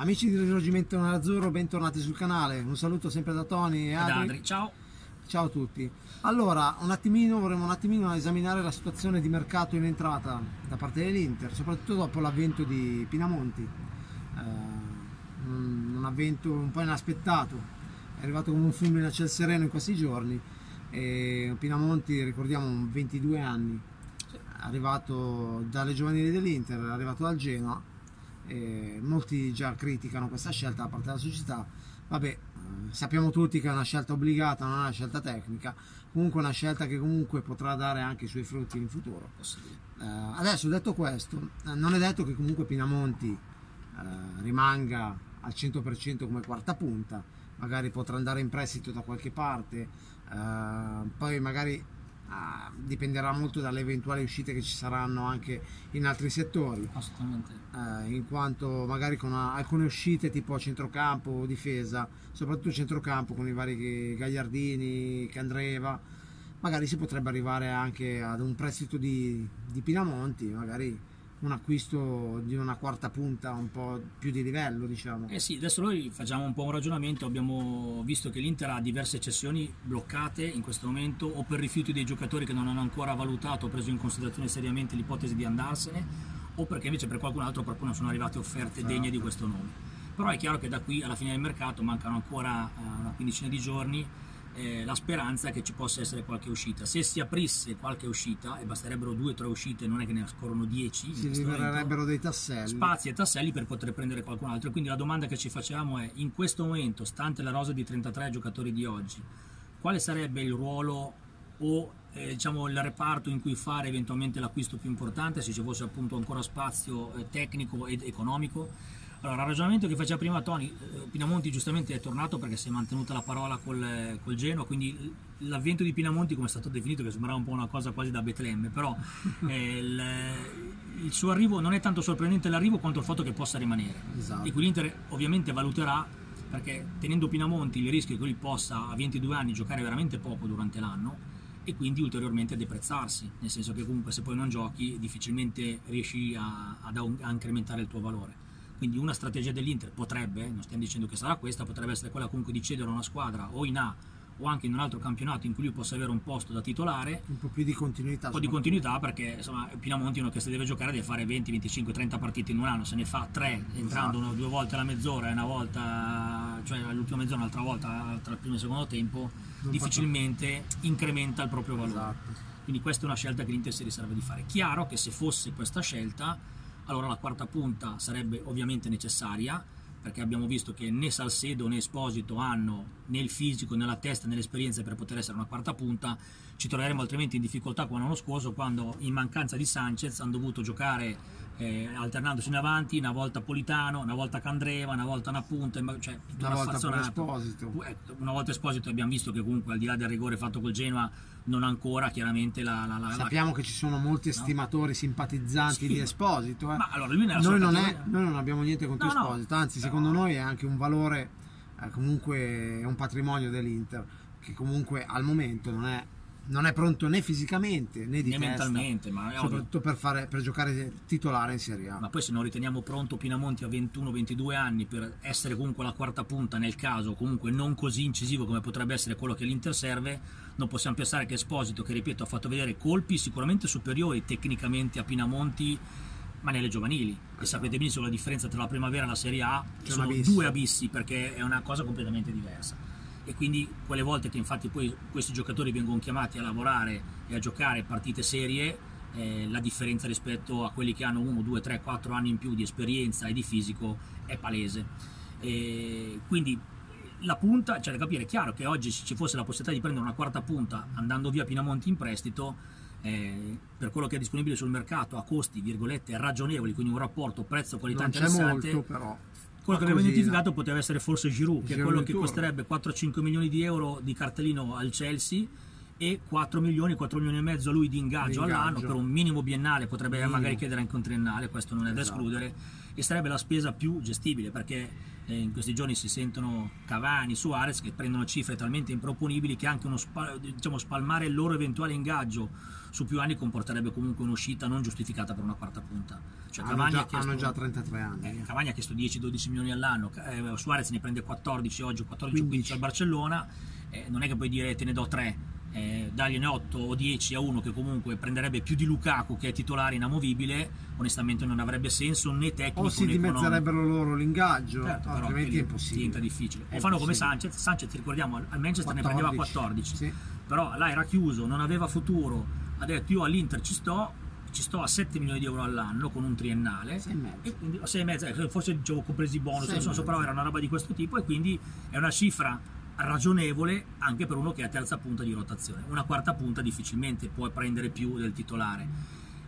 Amici di Risorgimento Nerazzurro, bentornati sul canale. Un saluto sempre da Tony e Adri. Adri, ciao. Ciao a tutti. Allora, un attimino vorremmo un attimino esaminare la situazione di mercato in entrata da parte dell'Inter, soprattutto dopo l'avvento di Pinamonti. Eh, un avvento un po' inaspettato, è arrivato come un fulmine a ciel sereno in questi giorni. E Pinamonti, ricordiamo, 22 anni, arrivato dalle giovanili dell'Inter, è arrivato dal Genoa. E molti già criticano questa scelta da parte della società. Vabbè, eh, sappiamo tutti che è una scelta obbligata, non è una scelta tecnica, comunque una scelta che comunque potrà dare anche i suoi frutti in futuro. Eh, adesso detto questo, eh, non è detto che comunque Pinamonti eh, rimanga al 100% come quarta punta, magari potrà andare in prestito da qualche parte, eh, poi magari ah, dipenderà molto dalle eventuali uscite che ci saranno anche in altri settori Assolutamente. eh, in quanto magari con una- alcune uscite tipo centrocampo o difesa, soprattutto centrocampo con i vari Gagliardini, Candreva, magari si potrebbe arrivare anche ad un prestito di, di Pinamonti, magari un acquisto di una quarta punta un po' più di livello, diciamo. Eh sì, adesso noi facciamo un po' un ragionamento, abbiamo visto che l'Inter ha diverse cessioni bloccate in questo momento o per rifiuti dei giocatori che non hanno ancora valutato o preso in considerazione seriamente l'ipotesi di andarsene o perché invece per qualcun altro proprio non sono arrivate offerte degne di questo nome. Però è chiaro che da qui alla fine del mercato mancano ancora eh, una quindicina di giorni eh, la speranza che ci possa essere qualche uscita. Se si aprisse qualche uscita, e basterebbero due o tre uscite, non è che ne scorrono dieci, Si libererebbero dei tasselli. spazi e tasselli per poter prendere qualcun altro. Quindi la domanda che ci facevamo è: in questo momento, stante la rosa di 33 giocatori di oggi, quale sarebbe il ruolo o eh, diciamo il reparto in cui fare eventualmente l'acquisto più importante, se ci fosse appunto ancora spazio eh, tecnico ed economico? Allora, il ragionamento che faceva prima Tony, eh, Pinamonti giustamente è tornato perché si è mantenuta la parola col, eh, col Genoa, quindi l'avvento di Pinamonti, come è stato definito, che sembrava un po' una cosa quasi da Betlemme, però eh, il, il suo arrivo non è tanto sorprendente l'arrivo quanto il fatto che possa rimanere. Esatto. E quindi l'Inter ovviamente valuterà, perché tenendo Pinamonti il rischio che lui possa a 22 anni giocare veramente poco durante l'anno e quindi ulteriormente deprezzarsi, nel senso che comunque se poi non giochi difficilmente riesci a, ad au- a incrementare il tuo valore. Quindi una strategia dell'Inter potrebbe, non stiamo dicendo che sarà questa, potrebbe essere quella comunque di cedere a una squadra o in A o anche in un altro campionato in cui lui possa avere un posto da titolare Un po' più di continuità. un po' di continuità perché insomma Pinamonti è uno che se deve giocare deve fare 20, 25, 30 partite in un anno, se ne fa 3 entrando uno- due volte alla mezz'ora e una volta, cioè all'ultima mezz'ora un'altra volta tra il primo e il secondo tempo, Non difficilmente incrementa il proprio valore. Esatto. Quindi questa è una scelta che l'Inter si riserva di fare. Chiaro che se fosse questa scelta, allora la quarta punta sarebbe ovviamente necessaria, perché abbiamo visto che né Salcedo né Esposito hanno né il fisico, né la testa, né l'esperienza per poter essere una quarta punta. Ci troveremo altrimenti in difficoltà come l'anno scorso, quando in mancanza di Sanchez hanno dovuto giocare eh, alternandosi in avanti, una volta Politano, una volta Candreva, una volta una punta, cioè Una volta. Esposito. Eh, Una volta Esposito abbiamo visto che comunque al di là del rigore fatto col Genoa non ancora chiaramente la, la, la- la- Sappiamo che ci sono molti estimatori simpatizzanti Sì. di Esposito. eh. Ma allora lui nella noi, non è- noi non abbiamo niente contro No, no. Esposito, anzi, secondo noi è anche un valore, eh, comunque è un patrimonio dell'Inter che comunque al momento non è, non è pronto né fisicamente né di né testa, mentalmente, ma, soprattutto per, fare, per giocare titolare in Serie A. ma poi se non riteniamo pronto Pinamonti a 21-22 anni per essere comunque la quarta punta nel caso, comunque non così incisivo come potrebbe essere quello che l'Inter serve, non possiamo pensare che Esposito, che ripeto ha fatto vedere colpi sicuramente superiori tecnicamente a Pinamonti, ma nelle giovanili. E sapete benissimo la differenza tra la primavera e la Serie A, C'è sono abisso. due abissi perché è una cosa completamente diversa. E quindi quelle volte che infatti poi questi giocatori vengono chiamati a lavorare e a giocare partite serie, eh, la differenza rispetto a quelli che hanno 1, 2, 3, 4 anni in più di esperienza e di fisico è palese. E quindi la punta, cioè da capire, è chiaro che oggi se ci fosse la possibilità di prendere una quarta punta andando via Pinamonti in prestito, eh, per quello che è disponibile sul mercato a costi, virgolette, ragionevoli, quindi un rapporto prezzo-qualità non interessante, molto però. Quello che abbiamo identificato poteva essere forse Giroud, che è Giroud quello di che costerebbe 4-5 milioni di euro di cartellino al Chelsea e 4 milioni, 4 milioni e mezzo lui di ingaggio, Di ingaggio. all'anno per un minimo biennale, potrebbe Minimo. magari chiedere anche un triennale, questo non è da Esatto. escludere, e sarebbe la spesa più gestibile perché in questi giorni si sentono Cavani, Suarez che prendono cifre talmente improponibili che anche uno diciamo, spalmare il loro eventuale ingaggio su più anni comporterebbe comunque un'uscita non giustificata per una quarta punta. Cioè, hanno, Cavani già, ha chiesto- hanno già 33 anni. eh, Cavani ha chiesto 10-12 milioni all'anno, eh, Suarez ne prende 14 oggi, 14-15 al Barcellona, eh, non è che puoi dire te ne do 3, eh, dargliene 8 o 10 a uno che comunque prenderebbe più di Lukaku che è titolare inamovibile, onestamente non avrebbe senso né tecnico O si né economico. dimezzerebbero loro l'ingaggio, Certo, altrimenti è impossibile. diventa difficile. È O fanno come. Sanchez, Sanchez ricordiamo al Manchester ne prendeva 14, Sì. però là era chiuso, non aveva futuro, ha detto io all'Inter ci sto, ci sto a 7 milioni di euro all'anno con un triennale Sei e mezzo. e e eh, forse dicevo compresi i bonus, e mezzo. però era una roba di questo tipo e quindi è una cifra ragionevole anche per uno che è terza punta di rotazione. Una quarta punta difficilmente può prendere più del titolare.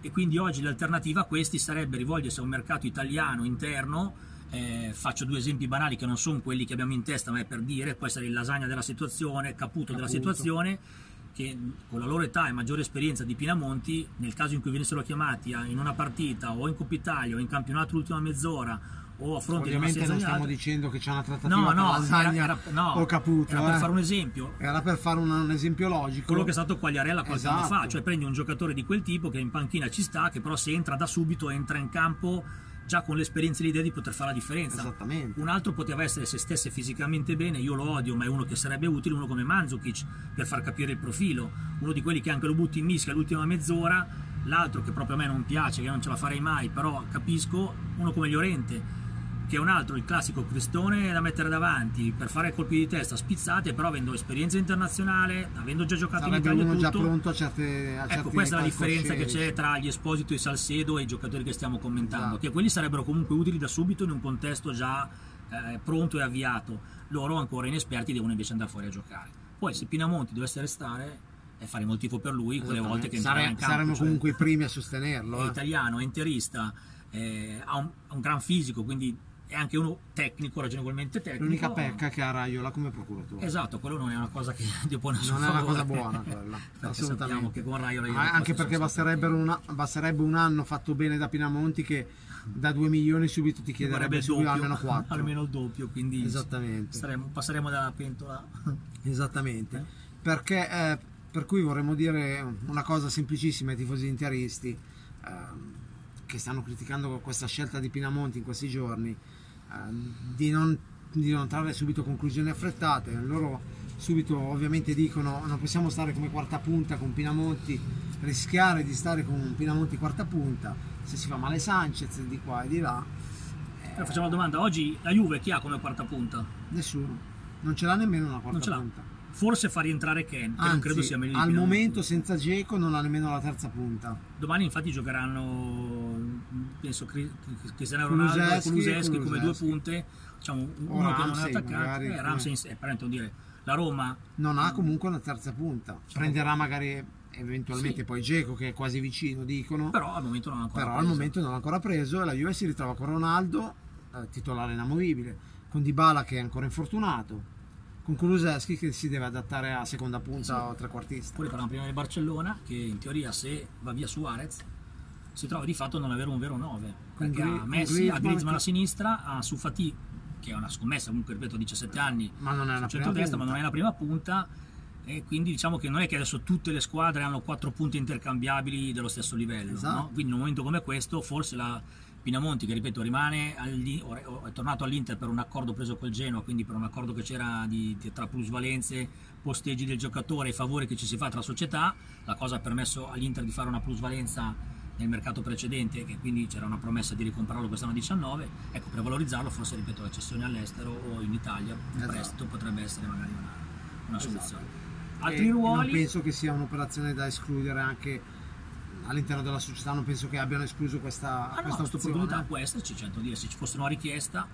E quindi oggi l'alternativa a questi sarebbe rivolgersi a un mercato italiano interno. eh, faccio due esempi banali che non sono quelli che abbiamo in testa, ma è per dire, può essere il lasagna della situazione, Caputo, della Caputo. situazione, che con la loro età e maggiore esperienza di Pinamonti, nel caso in cui venissero chiamati a- in una partita o in Coppa Italia o in campionato l'ultima mezz'ora o a fronte di Ovviamente non stiamo segnalata- dicendo che c'è una trattativa No, no, lasagna era, era- no, o Caputo. era per eh. fare un esempio. Era per fare un, un esempio logico. Quello che è stato Quagliarella qualche anno Esatto. fa, cioè prendi un giocatore di quel tipo che in panchina ci sta, che però se entra da subito entra in campo già con l'esperienza e l'idea di poter fare la differenza. Esattamente. Un altro poteva essere se stesse fisicamente bene, io lo odio, ma è uno che sarebbe utile, uno come Mandzukic per far capire il profilo, uno di quelli che anche lo butti in mischia l'ultima mezz'ora, l'altro che proprio a me non piace, che non ce la farei mai, però capisco, uno come Llorente che è un altro, il classico cristone da mettere davanti per fare colpi di testa spizzate, però avendo esperienza internazionale, avendo già giocato Sarebbe in Italia e già tutto, pronto a certe a Ecco, questa è la differenza che c'è tra gli Esposito, i Salcedo e i giocatori che stiamo commentando, Esatto. che quelli sarebbero comunque utili da subito in un contesto già eh, pronto e avviato. Loro ancora inesperti devono invece andare fuori a giocare. Poi se Pinamonti dovesse restare e faremo il tifo per lui quelle volte che Sare- in campo. saremmo cioè, comunque i primi a sostenerlo. è eh. italiano, è interista, eh, ha, un, ha un gran fisico, quindi è anche uno tecnico, ragionevolmente tecnico. L'unica pecca che ha Raiola come procuratore. Esatto, quello non è una cosa che Dio può Non è una cosa buona quella, assolutamente. che con Raiola io anche perché una- basterebbe un anno fatto bene da Pinamonti che da 2 milioni subito ti chiederebbe subito almeno 4. almeno il doppio, quindi Esattamente. staremo- passeremo dalla pentola. Esattamente. Perché, eh, per cui vorremmo dire una cosa semplicissima ai tifosi interisti ehm, che stanno criticando questa scelta di Pinamonti in questi giorni, di, non, di non trarre subito conclusioni affrettate. Loro subito ovviamente dicono non possiamo stare come quarta punta con Pinamonti, rischiare di stare con Pinamonti quarta punta, se si fa male Sanchez di qua e di là, Però facciamo la domanda, oggi la Juve chi ha come quarta punta? nessuno. Non ce l'ha nemmeno una quarta punta. Forse fa rientrare Ken, che non credo Anzi, sia meglio al momento senza Geco non ha nemmeno la terza punta. Domani infatti giocheranno, penso, Cri- Cristiano Ronaldo e Kulusevski come due punte, diciamo uno che non è Ramsey, attaccante, magari, eh, Ramsey, eh, per non dire, la Roma Non ha comunque una terza punta. Prenderà magari eventualmente Sì. poi Geco che è quasi vicino, dicono. Però, però al momento non ha ancora al preso. momento non ha ancora preso e la Juve si ritrova con Ronaldo, eh, titolare inamovibile, con Dybala che è ancora infortunato, con Kulusevski che si deve adattare a seconda punta o trequartista. Poi parliamo prima del Barcellona, che in teoria se va via Suarez si trova di fatto a non avere un vero 9, Con perché Gri- ha Messi, ha Griezmann Griezmann che- alla sinistra, ha Sufati che è una scommessa comunque ripeto a 17 anni, Ma non è una centrodestra ma non è la prima punta e quindi diciamo che non è che adesso tutte le squadre hanno quattro punti intercambiabili dello stesso livello, Esatto. no? quindi in un momento come questo forse la Pinamonti che ripeto rimane è- tornato all'Inter per un accordo preso col Genoa, quindi per un accordo che c'era di, di- tra plusvalenze, posteggi del giocatore e favori che ci si fa tra società, la cosa ha permesso all'Inter di fare una plusvalenza nel mercato precedente, che quindi c'era una promessa di ricomprarlo quest'anno a 19, ecco per valorizzarlo forse ripeto la cessione all'estero o in Italia, in Esatto. prestito potrebbe essere magari una, una Esatto. soluzione. E Altri Non ruoli? penso che sia un'operazione da escludere anche all'interno della società, non penso che abbiano escluso questa, Ah no, questa opzione. opportunità può esserci, certo dire, se ci fosse una richiesta.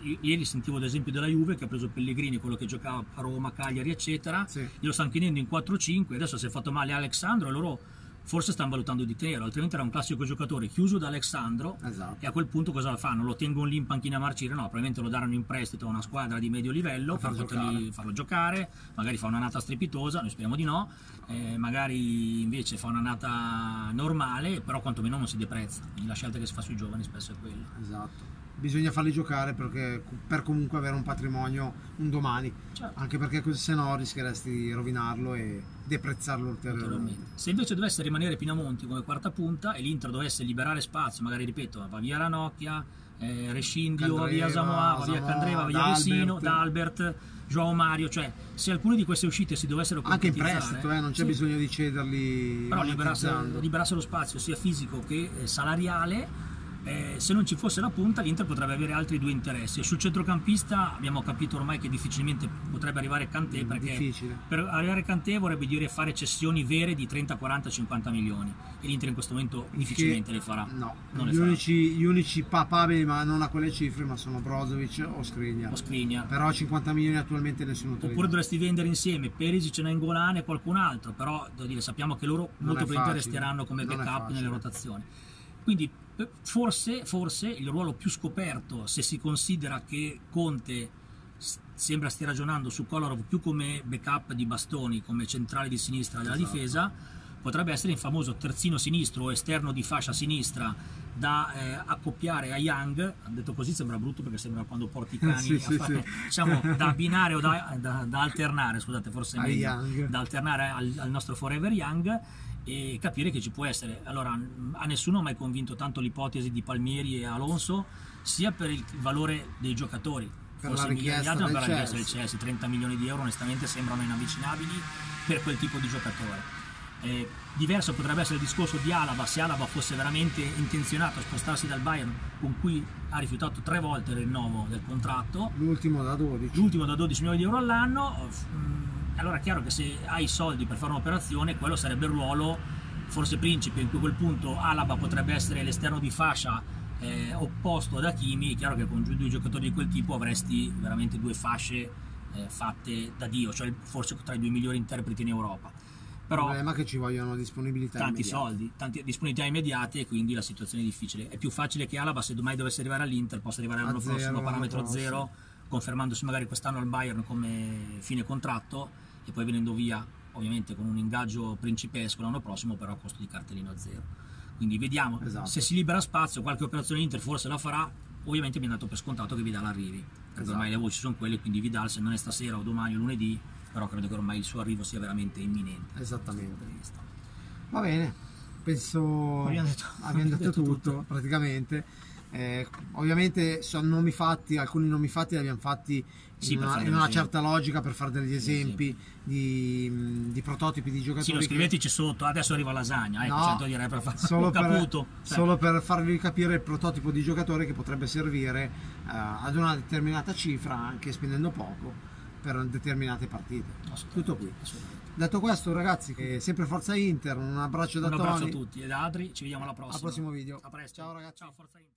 I- Ieri sentivo ad esempio della Juve che ha preso Pellegrini, quello che giocava a Roma, Cagliari, eccetera. Sì. Glielo stanno chiedendo in 4-5. Adesso si è fatto male Alexandro e loro forse stanno valutando di tenerlo, altrimenti era un classico giocatore chiuso da Alessandro Esatto. e a quel punto cosa fanno? Lo tengono lì in panchina a marcire? No, probabilmente lo daranno in prestito a una squadra di medio livello Per poterli giocare. farlo giocare, magari fa un'annata strepitosa, noi speriamo di no, eh, magari invece fa un'annata normale, però quantomeno non si deprezza, quindi la scelta che si fa sui giovani spesso è quella. Esatto. Bisogna farli giocare perché, per comunque avere un patrimonio un domani, Certo. anche perché se no rischieresti di rovinarlo e deprezzarlo ulteriormente. Se invece dovesse rimanere Pinamonti come quarta punta e l'Inter dovesse liberare spazio, magari ripeto, va via Ranocchia, eh, Rescindio, va via Samoa, va via Candreva, va via Vesino, D'Albert. Joao Mario, cioè se alcune di queste uscite si dovessero Anche in prestito, eh, non c'è sì, bisogno di cederli però liberasse, liberasse lo spazio sia fisico che eh, salariale eh, se non ci fosse la punta l'Inter potrebbe avere altri due interessi sul centrocampista abbiamo capito ormai che difficilmente potrebbe arrivare Kanté perché Difficile. per arrivare Kanté vorrebbe dire fare cessioni vere di 30, 40, 50 milioni e l'Inter in questo momento difficilmente Che- le farà No, non gli farà. unici, gli unici papabili ma non a quelle cifre ma sono Brozovic o Skriniar. o Skriniar Però 50 milioni attualmente nessuno Oppure dovresti vendere insieme Perisic, Nainggolan e qualcun altro, però devo dire, sappiamo che loro Non molto probabilmente resteranno come Non backup nelle rotazioni. Quindi forse, forse il ruolo più scoperto, se si considera che Conte sembra stia ragionando su Kolarov più come backup di bastoni, come centrale di sinistra della Esatto. difesa, potrebbe essere il famoso terzino sinistro o esterno di fascia sinistra da eh, accoppiare a Young, detto così sembra brutto perché sembra quando porti i cani Sì, sì, fare, sì. diciamo da abbinare o da, da- da alternare, scusate forse meglio, da alternare al, al nostro Forever Young e capire che ci può essere. Allora, a nessuno ha mai convinto tanto l'ipotesi di Palmieri e Alonso, sia per il valore dei giocatori, Per forse altri, ma per la richiesta del Chelsea. Chelsea, 30 milioni di euro onestamente sembrano inavvicinabili per quel tipo di giocatore. Eh, diverso potrebbe essere il discorso di Alaba se Alaba fosse veramente intenzionato a spostarsi dal Bayern con cui ha rifiutato tre volte il rinnovo del contratto L'ultimo da 12. l'ultimo da 12 milioni di euro all'anno, mm, allora è chiaro che se hai i soldi per fare un'operazione, quello sarebbe il ruolo, forse principe, in cui a quel punto Alaba potrebbe essere l'esterno di fascia eh, opposto ad Hakimi, è chiaro che con due giocatori di quel tipo avresti veramente due fasce eh, fatte da Dio, cioè forse tra i due migliori interpreti in Europa. Il Però problema è che ci vogliono disponibilità tanti immediate. soldi, tante disponibilità immediate e quindi la situazione è difficile. È più facile che Alaba, se domani dovesse arrivare all'Inter, possa arrivare A l'anno zero, prossimo parametro zero, confermandosi magari quest'anno al Bayern come fine contratto e poi venendo via ovviamente con un ingaggio principesco l'anno prossimo, però a costo di cartellino a zero. Quindi vediamo, Esatto. se si libera spazio, qualche operazione Inter forse la farà, ovviamente mi è dato per scontato che Vidal arrivi, perché Esatto. ormai le voci sono quelle, quindi Vidal se non è stasera o domani o lunedì, però credo che ormai il suo arrivo sia veramente imminente. Esattamente. Va bene, penso Abbiamo detto- abbiamo detto detto tutto, tutto. praticamente. Eh, ovviamente sono nomi fatti, alcuni nomi fatti li abbiamo fatti Sì, in, una, in una certa logica per fare degli esempi di, mh, di prototipi di giocatori. Sì, lo che- scriveteci sotto, adesso arriva lasagna, ecco, No, direi per fare solo per, cioè, solo per farvi capire il prototipo di giocatore che potrebbe servire eh, ad una determinata cifra, anche spendendo poco, per determinate partite. Tutto qui. Detto questo, ragazzi, che sempre Forza Inter, un abbraccio da Un abbraccio a Tony. tutti e da Adri, ci vediamo alla prossima. Al prossimo video. A presto. Ciao, ragazzi. Ciao, Forza Inter.